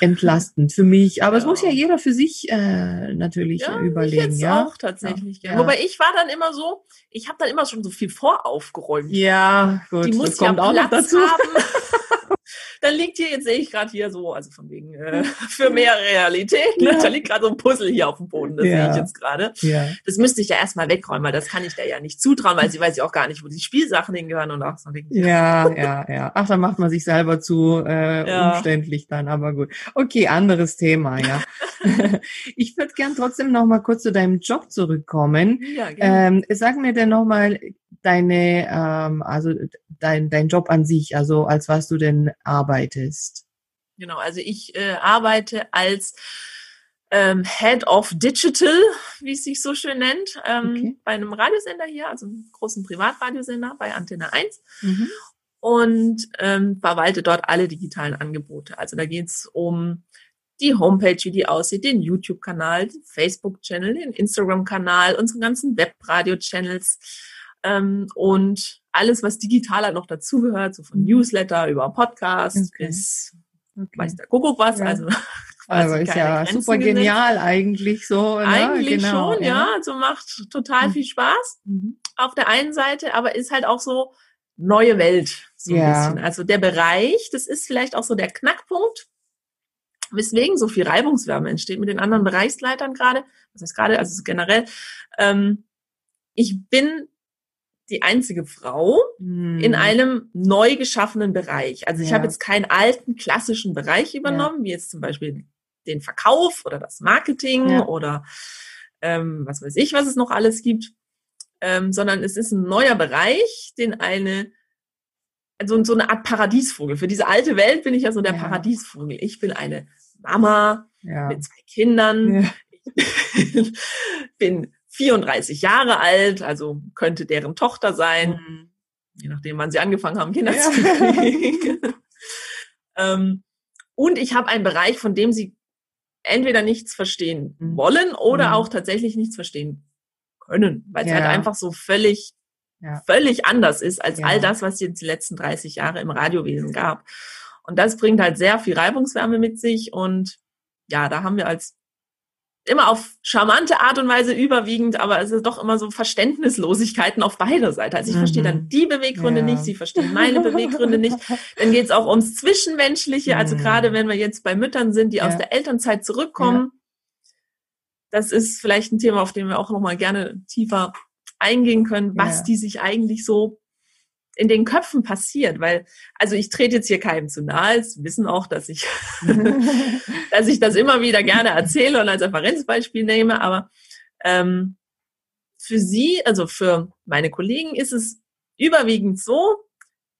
Speaker 1: entlastend für mich. Aber ja. es muss ja jeder für sich äh, natürlich ja, überlegen. Ich ja,
Speaker 2: auch tatsächlich. Ja. Wobei ich war dann immer so, ich habe dann immer schon so viel voraufgeräumt.
Speaker 1: Ja, gut.
Speaker 2: Die muss das kommt ja auch noch dazu. Haben. dann liegt hier, jetzt sehe ich gerade hier so, also von wegen äh, für mehr Realität, ne? ja. da liegt gerade so ein Puzzle hier auf dem Boden, das ja. sehe ich jetzt gerade. Ja. Das müsste ich ja erstmal wegräumen, weil das kann ich da ja nicht zutrauen, weil sie weiß ja auch gar nicht, wo die Spielsachen hingehören und auch so.
Speaker 1: Ja, ja, ja. Ach, da macht man sich selber zu äh, umständlich dann, aber gut. Okay, anderes Thema, ja. ich würde gern trotzdem noch mal kurz zu deinem Job zurückkommen. Ja, gerne. Ähm, sag mir denn noch mal, deine, ähm, also dein, dein Job an sich, also als was du denn arbeitest?
Speaker 2: Genau, also ich äh, arbeite als ähm, Head of Digital, wie es sich so schön nennt, ähm, okay. bei einem Radiosender hier, also einem großen Privatradiosender bei Antenne 1. Mhm. Und ähm, verwalte dort alle digitalen Angebote. Also da geht es um die Homepage, wie die aussieht, den YouTube-Kanal, den Facebook-Channel, den Instagram-Kanal, unsere ganzen Web-Radio-Channels, ähm, und alles, was digital halt noch dazugehört, so von mhm. Newsletter über Podcast okay. bis okay. weiß der Kuckuck was, ja. also
Speaker 1: aber ist ja Grenzen super genial gesetzt. eigentlich so.
Speaker 2: Ne? Eigentlich genau, schon, ja. ja. Also macht total mhm. viel Spaß mhm. auf der einen Seite, aber ist halt auch so neue Welt so ja. ein bisschen. Also der Bereich, das ist vielleicht auch so der Knackpunkt, weswegen so viel Reibungswärme entsteht mit den anderen Bereichsleitern gerade. Das heißt gerade, also generell. Ähm, ich bin die einzige Frau hm. in einem neu geschaffenen Bereich. Also ich ja. habe jetzt keinen alten klassischen Bereich übernommen, ja. wie jetzt zum Beispiel den Verkauf oder das Marketing ja. oder ähm, was weiß ich, was es noch alles gibt, ähm, sondern es ist ein neuer Bereich, den eine also so eine Art Paradiesvogel. Für diese alte Welt bin ich ja so der Paradiesvogel. Ich bin eine Mama mit zwei Kindern. Ich bin 34 Jahre alt, also könnte deren Tochter sein, mhm. je nachdem, wann sie angefangen haben, Kinder ja. zu kriegen. ähm, und ich habe einen Bereich, von dem sie entweder nichts verstehen mhm. wollen oder mhm. auch tatsächlich nichts verstehen können, weil ja. es halt einfach so völlig, ja. völlig anders ist als all das, was jetzt die letzten 30 Jahre im Radiowesen gab. Und das bringt halt sehr viel Reibungswärme mit sich und ja, da haben wir als immer auf charmante Art und Weise überwiegend, aber es ist doch immer so Verständnislosigkeiten auf beider Seiten. Also ich mhm. verstehe dann die Beweggründe ja. nicht, sie verstehen meine Beweggründe nicht. Dann geht es auch ums Zwischenmenschliche, also mhm. gerade wenn wir jetzt bei Müttern sind, die ja. aus der Elternzeit zurückkommen. Ja. Das ist vielleicht ein Thema, auf dem wir auch nochmal gerne tiefer eingehen können, was die sich eigentlich so in den Köpfen passiert, weil, also ich trete jetzt hier keinem zu nahe, es wissen auch, dass ich, dass ich das immer wieder gerne erzähle und als Referenzbeispiel nehme, aber ähm, für sie, also für meine Kollegen ist es überwiegend so,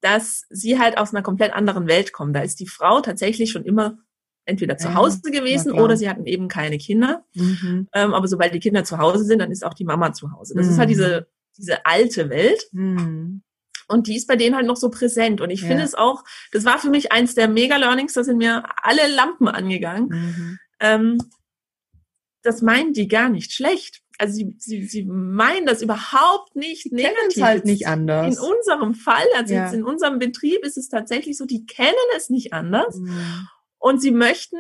Speaker 2: dass sie halt aus einer komplett anderen Welt kommen. Da ist die Frau tatsächlich schon immer entweder zu Hause gewesen oder sie hatten eben keine Kinder. Mhm. Ähm, aber sobald die Kinder zu Hause sind, dann ist auch die Mama zu Hause. Das mhm. ist halt mhm. diese, diese alte Welt. Mhm. Und die ist bei denen halt noch so präsent. Und ich ja. finde es auch, das war für mich eins der Mega-Learnings, da sind mir alle Lampen angegangen. Mhm. Ähm, das meinen die gar nicht schlecht. Also sie, sie, sie meinen das überhaupt nicht
Speaker 1: die negativ. Es halt nicht anders.
Speaker 2: In unserem Fall, also ja. jetzt in unserem Betrieb ist es tatsächlich so, die kennen es nicht anders. Mhm. Und sie möchten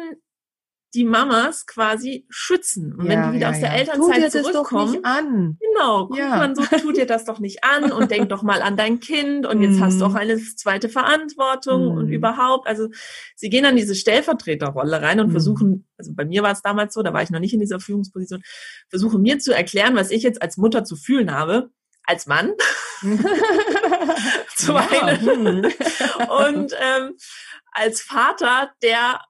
Speaker 2: die Mamas quasi schützen. Und ja, wenn die wieder ja, aus der ja. Elternzeit tu dir zurückkommen, das doch nicht
Speaker 1: an.
Speaker 2: genau, guckt man so, tu dir das doch nicht an und denk doch mal an dein Kind und jetzt hast du auch mhm. eine zweite Verantwortung mm. und überhaupt. Also sie gehen an diese Stellvertreterrolle rein und mm. versuchen, also bei mir war es damals so, da war ich noch nicht in dieser Führungsposition, versuchen mir zu erklären, was ich jetzt als Mutter zu fühlen habe, als Mann. Zum einen. und ähm, als Vater, der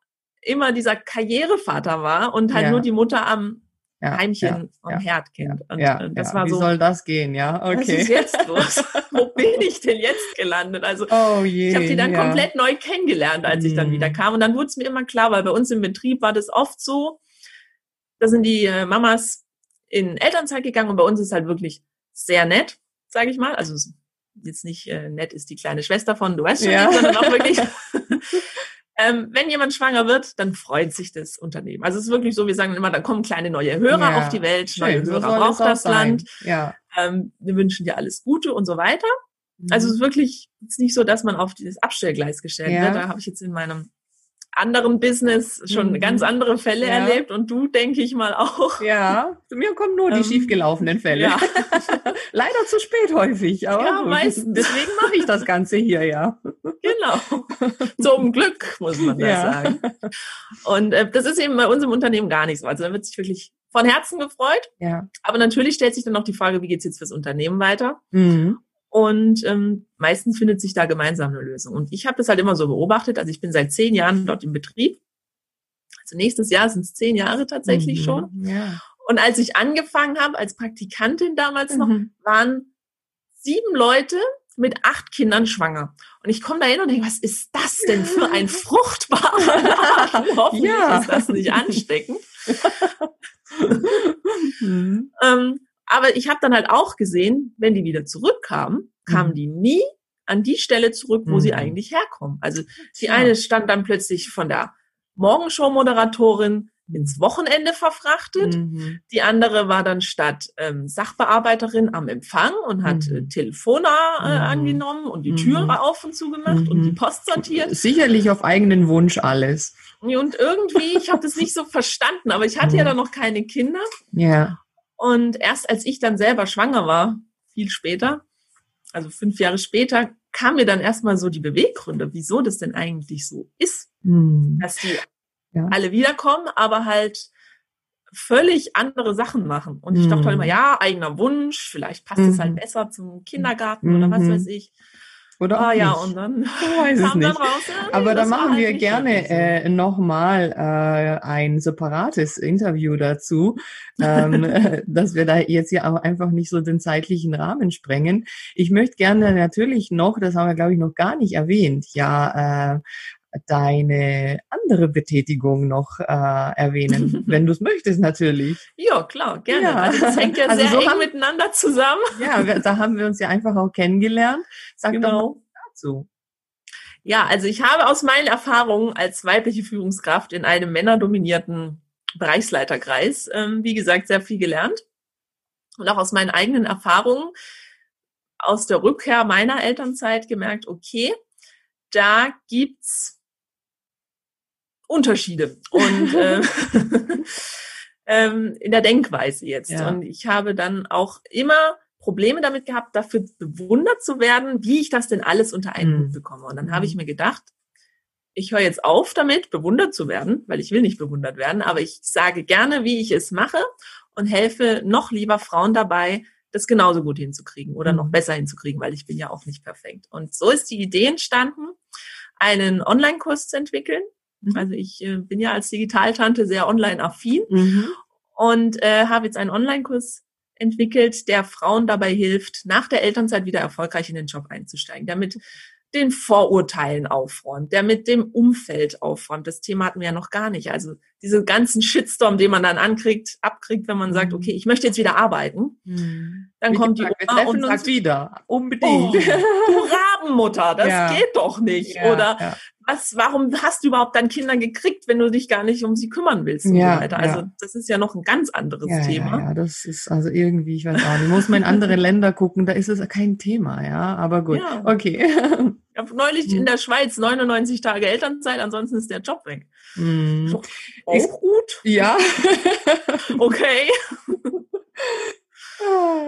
Speaker 2: immer dieser Karrierevater war und halt ja. nur die Mutter am ja, Heimchen und Herd kennt. Und,
Speaker 1: und das war
Speaker 2: Wie
Speaker 1: so. Wie soll das gehen, ja?
Speaker 2: Okay. Was ist jetzt los? Wo bin ich denn jetzt gelandet? Also oh je, ich habe die dann komplett neu kennengelernt, als ich dann wieder mhm. kam. Und dann wurde es mir immer klar, weil bei uns im Betrieb war das oft so, da sind die äh, Mamas in Elternzeit gegangen und bei uns ist halt wirklich sehr nett, sage ich mal. Also jetzt nicht äh, nett ist die kleine Schwester von, du weißt schon, ja. sondern auch wirklich Ähm, wenn jemand schwanger wird, dann freut sich das Unternehmen. Also es ist wirklich so, wir sagen immer, da kommen kleine neue Hörer ja, auf die Welt, neue schön, Hörer braucht das sein. Land. Ja. Ähm, wir wünschen dir alles Gute und so weiter. Mhm. Also es ist wirklich es ist nicht so, dass man auf dieses Abstellgleis gestellt ja. wird. Da habe ich jetzt in meinem anderen Business schon mhm. ganz andere Fälle ja. erlebt und du, denke ich mal, auch.
Speaker 1: Ja, zu mir kommen nur die ähm, schiefgelaufenen Fälle. Ja. Leider zu spät häufig, aber ja, meistens. deswegen mache ich das Ganze hier, ja.
Speaker 2: Genau. Zum Glück, muss man das ja. sagen. Und äh, das ist eben bei uns im Unternehmen gar nicht so. Also da wird sich wirklich von Herzen gefreut. Ja. Aber natürlich stellt sich dann noch die Frage, wie geht's jetzt fürs Unternehmen weiter? Mhm. Und ähm, meistens findet sich da gemeinsam eine Lösung. Und ich habe das halt immer so beobachtet. Also ich bin seit zehn Jahren dort im Betrieb. Also nächstes Jahr sind es zehn Jahre tatsächlich mhm, schon. Ja. Und als ich angefangen habe, als Praktikantin damals mhm. noch, waren sieben Leute mit acht Kindern schwanger. Und ich komme da hin und denke, was ist das denn für ein fruchtbarer Laden? Hoffentlich ja. ist das nicht ansteckend. mhm. ähm, aber ich habe dann halt auch gesehen, wenn die wieder zurückkamen, kamen mhm. die nie an die Stelle zurück, wo mhm. sie eigentlich herkommen. Also die ja. eine stand dann plötzlich von der Morgenshow-Moderatorin ins Wochenende verfrachtet. Mhm. Die andere war dann statt ähm, Sachbearbeiterin am Empfang und hat mhm. äh, Telefona äh, mhm. angenommen und die Türen mhm. auf und zugemacht und die mhm. Post sortiert.
Speaker 1: Sicherlich auf eigenen Wunsch alles.
Speaker 2: Und irgendwie, ich habe das nicht so verstanden, aber ich hatte ja dann noch keine Kinder. Ja. Und erst als ich dann selber schwanger war, viel später, also fünf Jahre später, kam mir dann erstmal so die Beweggründe, wieso das denn eigentlich so ist, hm. dass die ja. alle wiederkommen, aber halt völlig andere Sachen machen. Und ich hm. dachte halt immer, ja, eigener Wunsch, vielleicht passt es halt hm. besser zum Kindergarten hm. oder was weiß ich.
Speaker 1: Oder ah, ja, und dann weiß kam es nicht. Raus, ja, Aber da machen wir gerne äh, nochmal äh, ein separates Interview dazu, ähm, dass wir da jetzt hier auch einfach nicht so den zeitlichen Rahmen sprengen. Ich möchte gerne natürlich noch, das haben wir glaube ich noch gar nicht erwähnt, ja, äh, deine andere Betätigung noch äh, erwähnen, wenn du es möchtest natürlich.
Speaker 2: Ja, klar, gerne. Ja. Also das hängt ja also sehr so eng haben, miteinander zusammen.
Speaker 1: Ja, da haben wir uns ja einfach auch kennengelernt. Sag genau. doch mal dazu.
Speaker 2: Ja, also ich habe aus meinen Erfahrungen als weibliche Führungskraft in einem männerdominierten Bereichsleiterkreis, ähm, wie gesagt, sehr viel gelernt. Und auch aus meinen eigenen Erfahrungen aus der Rückkehr meiner Elternzeit gemerkt, okay, da gibt's Unterschiede und äh, ähm, in der Denkweise jetzt. Ja. Und ich habe dann auch immer Probleme damit gehabt, dafür bewundert zu werden, wie ich das denn alles unter einen Hut mhm. bekomme. Und dann habe ich mhm. mir gedacht, ich höre jetzt auf damit, bewundert zu werden, weil ich will nicht bewundert werden, aber ich sage gerne, wie ich es mache und helfe noch lieber Frauen dabei, das genauso gut hinzukriegen oder noch mhm. besser hinzukriegen, weil ich bin ja auch nicht perfekt. Und so ist die Idee entstanden, einen Online-Kurs zu entwickeln. Mhm. Also ich äh, bin ja als Digitaltante sehr online-affin mhm. und äh, habe jetzt einen Online-Kurs entwickelt, der Frauen dabei hilft, nach der Elternzeit wieder erfolgreich in den Job einzusteigen, damit den Vorurteilen aufräumt, der mit dem Umfeld aufräumt. Das Thema hatten wir ja noch gar nicht. Also diese ganzen Shitstorm, den man dann ankriegt, abkriegt, wenn man sagt, mhm. okay, ich möchte jetzt wieder arbeiten. Mhm. Dann Wie kommt gesagt, die
Speaker 1: Oma und uns wieder. Unbedingt. Oh,
Speaker 2: du Rabenmutter, das ja. geht doch nicht. Ja, Oder ja was, warum hast du überhaupt dann Kinder gekriegt, wenn du dich gar nicht um sie kümmern willst und so weiter. Also das ist ja noch ein ganz anderes Thema.
Speaker 1: Ja, das ist also irgendwie, ich weiß auch nicht, muss man in andere Länder gucken, da ist es kein Thema, ja, aber gut, okay.
Speaker 2: Ich habe neulich in der Schweiz 99 Tage Elternzeit, ansonsten ist der Job weg. Mm. Auch ist, gut?
Speaker 1: Ja.
Speaker 2: okay.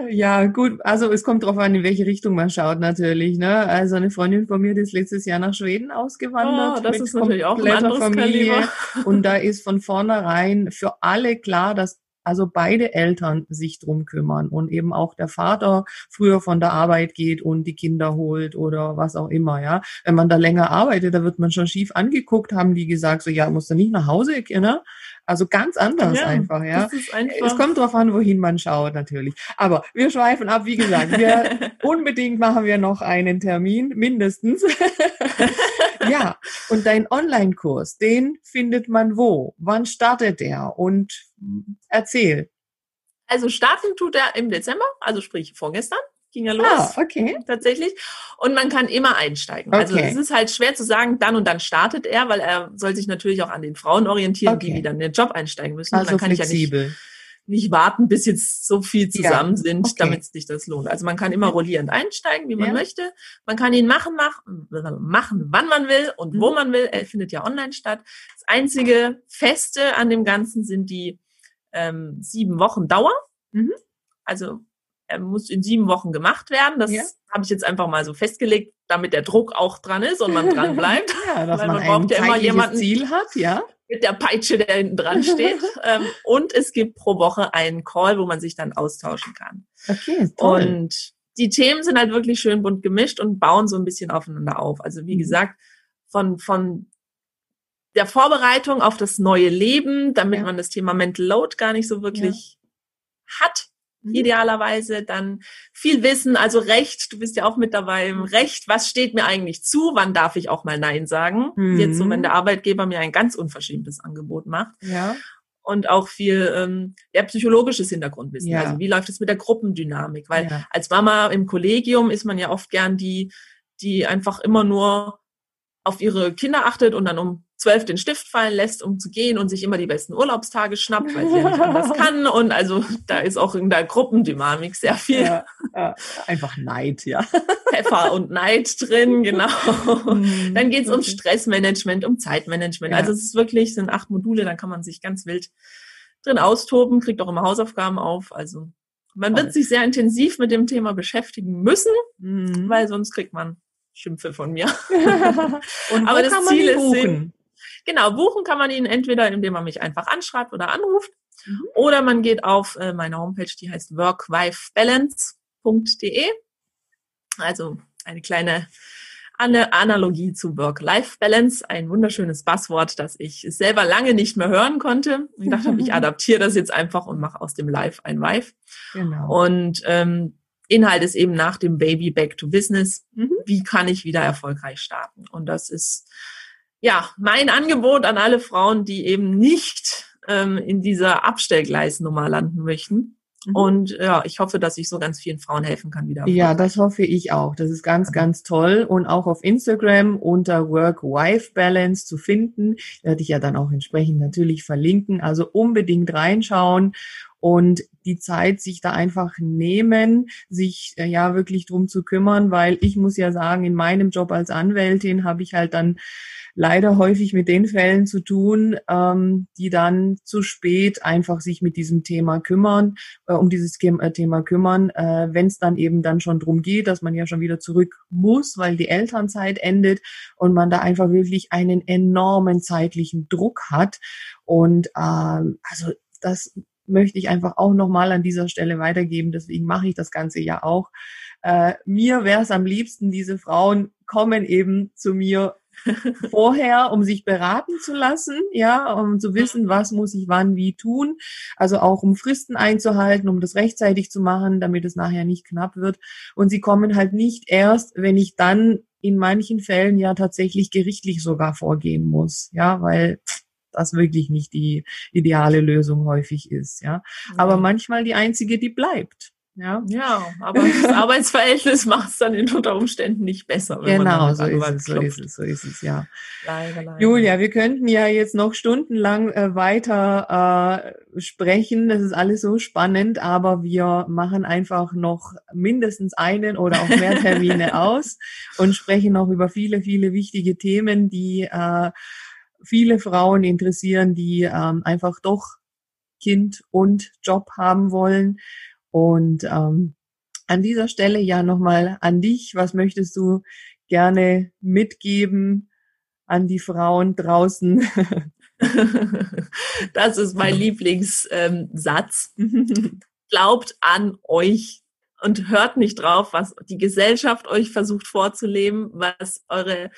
Speaker 1: Ja, gut. Also es kommt darauf an, in welche Richtung man schaut natürlich. Ne? Also eine Freundin von mir, die ist letztes Jahr nach Schweden ausgewandert.
Speaker 2: Oh, das ist natürlich auch ein anderes Familie. Kaliber.
Speaker 1: Und da ist von vornherein für alle klar, dass also beide Eltern sich drum kümmern und eben auch der Vater früher von der Arbeit geht und die Kinder holt oder was auch immer, ja. Wenn man da länger arbeitet, da wird man schon schief angeguckt, haben die gesagt, so, ja, musst du nicht nach Hause, ne? Also ganz anders ja, einfach, ja. Einfach es kommt drauf an, wohin man schaut, natürlich. Aber wir schweifen ab, wie gesagt, wir unbedingt machen wir noch einen Termin, mindestens. ja, und dein Online-Kurs, den findet man wo? Wann startet der? Und erzähl.
Speaker 2: Also starten tut er im Dezember, also sprich vorgestern ging ja los.
Speaker 1: Ah, okay.
Speaker 2: Tatsächlich. Und man kann immer einsteigen. Also okay. Also es ist halt schwer zu sagen, dann und dann startet er, weil er soll sich natürlich auch an den Frauen orientieren, okay. die wieder in den Job einsteigen müssen.
Speaker 1: Also flexibel.
Speaker 2: ja nicht, warten, bis jetzt so viel zusammen ja, sind, okay. damit sich das lohnt. Also man kann immer rollierend einsteigen, wie man ja. möchte. Man kann ihn machen, machen, machen, wann man will und mhm. wo man will. Er findet ja online statt. Das einzige Feste an dem Ganzen sind die ähm, sieben Wochen Dauer. Mhm. Also er muss in sieben Wochen gemacht werden. Das ja. habe ich jetzt einfach mal so festgelegt, damit der Druck auch dran ist und man dran bleibt.
Speaker 1: ja, dass Weil man, man braucht ja immer jemanden Ziel hat, ja.
Speaker 2: Mit der Peitsche, der hinten dran steht. Ähm, und es gibt pro Woche einen Call, wo man sich dann austauschen kann.
Speaker 1: Okay, toll.
Speaker 2: Und die Themen sind halt wirklich schön bunt gemischt und bauen so ein bisschen aufeinander auf. Also wie mhm. gesagt, von, von der Vorbereitung auf das neue Leben, damit ja. man das Thema Mental Load gar nicht so wirklich ja. hat. Idealerweise dann viel Wissen, also Recht, du bist ja auch mit dabei im Recht, was steht mir eigentlich zu, wann darf ich auch mal Nein sagen? Mhm. Jetzt so, wenn der Arbeitgeber mir ein ganz unverschämtes Angebot macht.
Speaker 1: Ja.
Speaker 2: Und auch viel ähm, ja, psychologisches Hintergrundwissen. Ja. Also wie läuft es mit der Gruppendynamik? Weil ja. als Mama im Kollegium ist man ja oft gern die, die einfach immer nur auf ihre Kinder achtet und dann um zwölf den Stift fallen lässt, um zu gehen und sich immer die besten Urlaubstage schnappt, weil sie ja nicht anders kann. Und also da ist auch in der Gruppendynamik sehr viel. Ja,
Speaker 1: ja. Einfach Neid, ja.
Speaker 2: Pfeffer und Neid drin, genau. Mhm, dann geht es um Stressmanagement, um Zeitmanagement. Ja. Also es ist wirklich, sind acht Module, dann kann man sich ganz wild drin austoben, kriegt auch immer Hausaufgaben auf. Also man wird sich sehr intensiv mit dem Thema beschäftigen müssen, mhm. weil sonst kriegt man Schimpfe von mir.
Speaker 1: Aber das Ziel ist,
Speaker 2: Genau, buchen kann man ihn entweder, indem man mich einfach anschreibt oder anruft. Mhm. Oder man geht auf äh, meine Homepage, die heißt workwifebalance.de. Also eine kleine eine Analogie zu Work-Life-Balance, ein wunderschönes Passwort, das ich selber lange nicht mehr hören konnte. Ich dachte, ich adaptiere das jetzt einfach und mache aus dem Live ein Wife. Genau. Und ähm, Inhalt ist eben nach dem Baby Back to Business. Mhm. Wie kann ich wieder erfolgreich starten? Und das ist ja, mein Angebot an alle Frauen, die eben nicht ähm, in dieser Abstellgleisnummer landen möchten. Mhm. Und ja, ich hoffe, dass ich so ganz vielen Frauen helfen kann wieder.
Speaker 1: Ja, das hoffe ich auch. Das ist ganz, ganz toll. Und auch auf Instagram unter Work-Wife-Balance zu finden. Werde ich ja dann auch entsprechend natürlich verlinken. Also unbedingt reinschauen und die Zeit sich da einfach nehmen, sich äh, ja wirklich drum zu kümmern, weil ich muss ja sagen, in meinem Job als Anwältin habe ich halt dann leider häufig mit den Fällen zu tun, ähm, die dann zu spät einfach sich mit diesem Thema kümmern, äh, um dieses äh, Thema kümmern, äh, wenn es dann eben dann schon drum geht, dass man ja schon wieder zurück muss, weil die Elternzeit endet und man da einfach wirklich einen enormen zeitlichen Druck hat. Und ähm, also das möchte ich einfach auch nochmal an dieser Stelle weitergeben. Deswegen mache ich das Ganze ja auch. Äh, mir wäre es am liebsten, diese Frauen kommen eben zu mir vorher, um sich beraten zu lassen, ja, um zu wissen, was muss ich wann wie tun. Also auch um Fristen einzuhalten, um das rechtzeitig zu machen, damit es nachher nicht knapp wird. Und sie kommen halt nicht erst, wenn ich dann in manchen Fällen ja tatsächlich gerichtlich sogar vorgehen muss, ja, weil das wirklich nicht die ideale Lösung häufig ist, ja. Aber manchmal die einzige, die bleibt. Ja,
Speaker 2: ja aber das Arbeitsverhältnis macht es dann in unter Umständen nicht besser.
Speaker 1: genau, so ist, es, so ist es, so ist es, ja. Leider, leider. Julia, wir könnten ja jetzt noch stundenlang äh, weiter äh, sprechen. Das ist alles so spannend, aber wir machen einfach noch mindestens einen oder auch mehr Termine aus und sprechen noch über viele, viele wichtige Themen, die äh, viele Frauen interessieren, die ähm, einfach doch Kind und Job haben wollen und ähm, an dieser Stelle ja nochmal an dich. Was möchtest du gerne mitgeben an die Frauen draußen?
Speaker 2: das ist mein Lieblingssatz. Glaubt an euch und hört nicht drauf, was die Gesellschaft euch versucht vorzuleben, was eure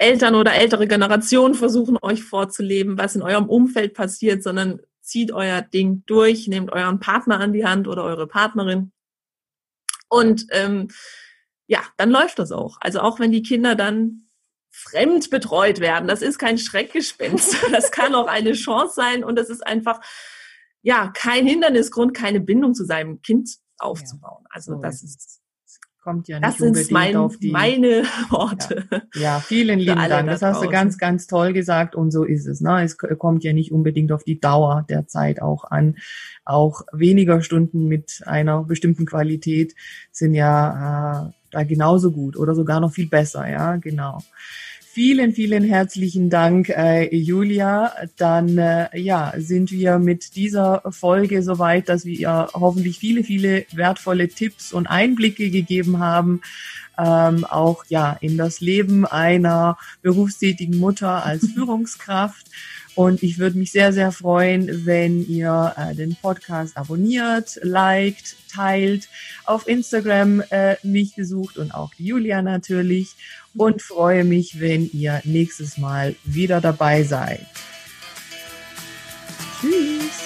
Speaker 2: Eltern oder ältere Generationen versuchen euch vorzuleben, was in eurem Umfeld passiert, sondern zieht euer Ding durch, nehmt euren Partner an die Hand oder eure Partnerin und ähm, ja, dann läuft das auch. Also auch wenn die Kinder dann fremd betreut werden, das ist kein Schreckgespenst. Das kann auch eine Chance sein und das ist einfach ja kein Hindernisgrund, keine Bindung zu seinem Kind aufzubauen. Also das ist
Speaker 1: kommt ja nicht das unbedingt mein, auf die
Speaker 2: meine Worte.
Speaker 1: Ja, ja vielen lieben Dank. Das hast du ganz, ganz toll gesagt und so ist es. Ne? Es kommt ja nicht unbedingt auf die Dauer der Zeit auch an. Auch weniger Stunden mit einer bestimmten Qualität sind ja äh, da genauso gut oder sogar noch viel besser. Ja, genau. Vielen, vielen herzlichen Dank, äh, Julia. Dann äh, ja, sind wir mit dieser Folge soweit, dass wir ihr hoffentlich viele, viele wertvolle Tipps und Einblicke gegeben haben, ähm, auch ja in das Leben einer berufstätigen Mutter als Führungskraft. Und ich würde mich sehr, sehr freuen, wenn ihr äh, den Podcast abonniert, liked, teilt, auf Instagram äh, mich besucht und auch Julia natürlich. Und freue mich, wenn ihr nächstes Mal wieder dabei seid. Tschüss.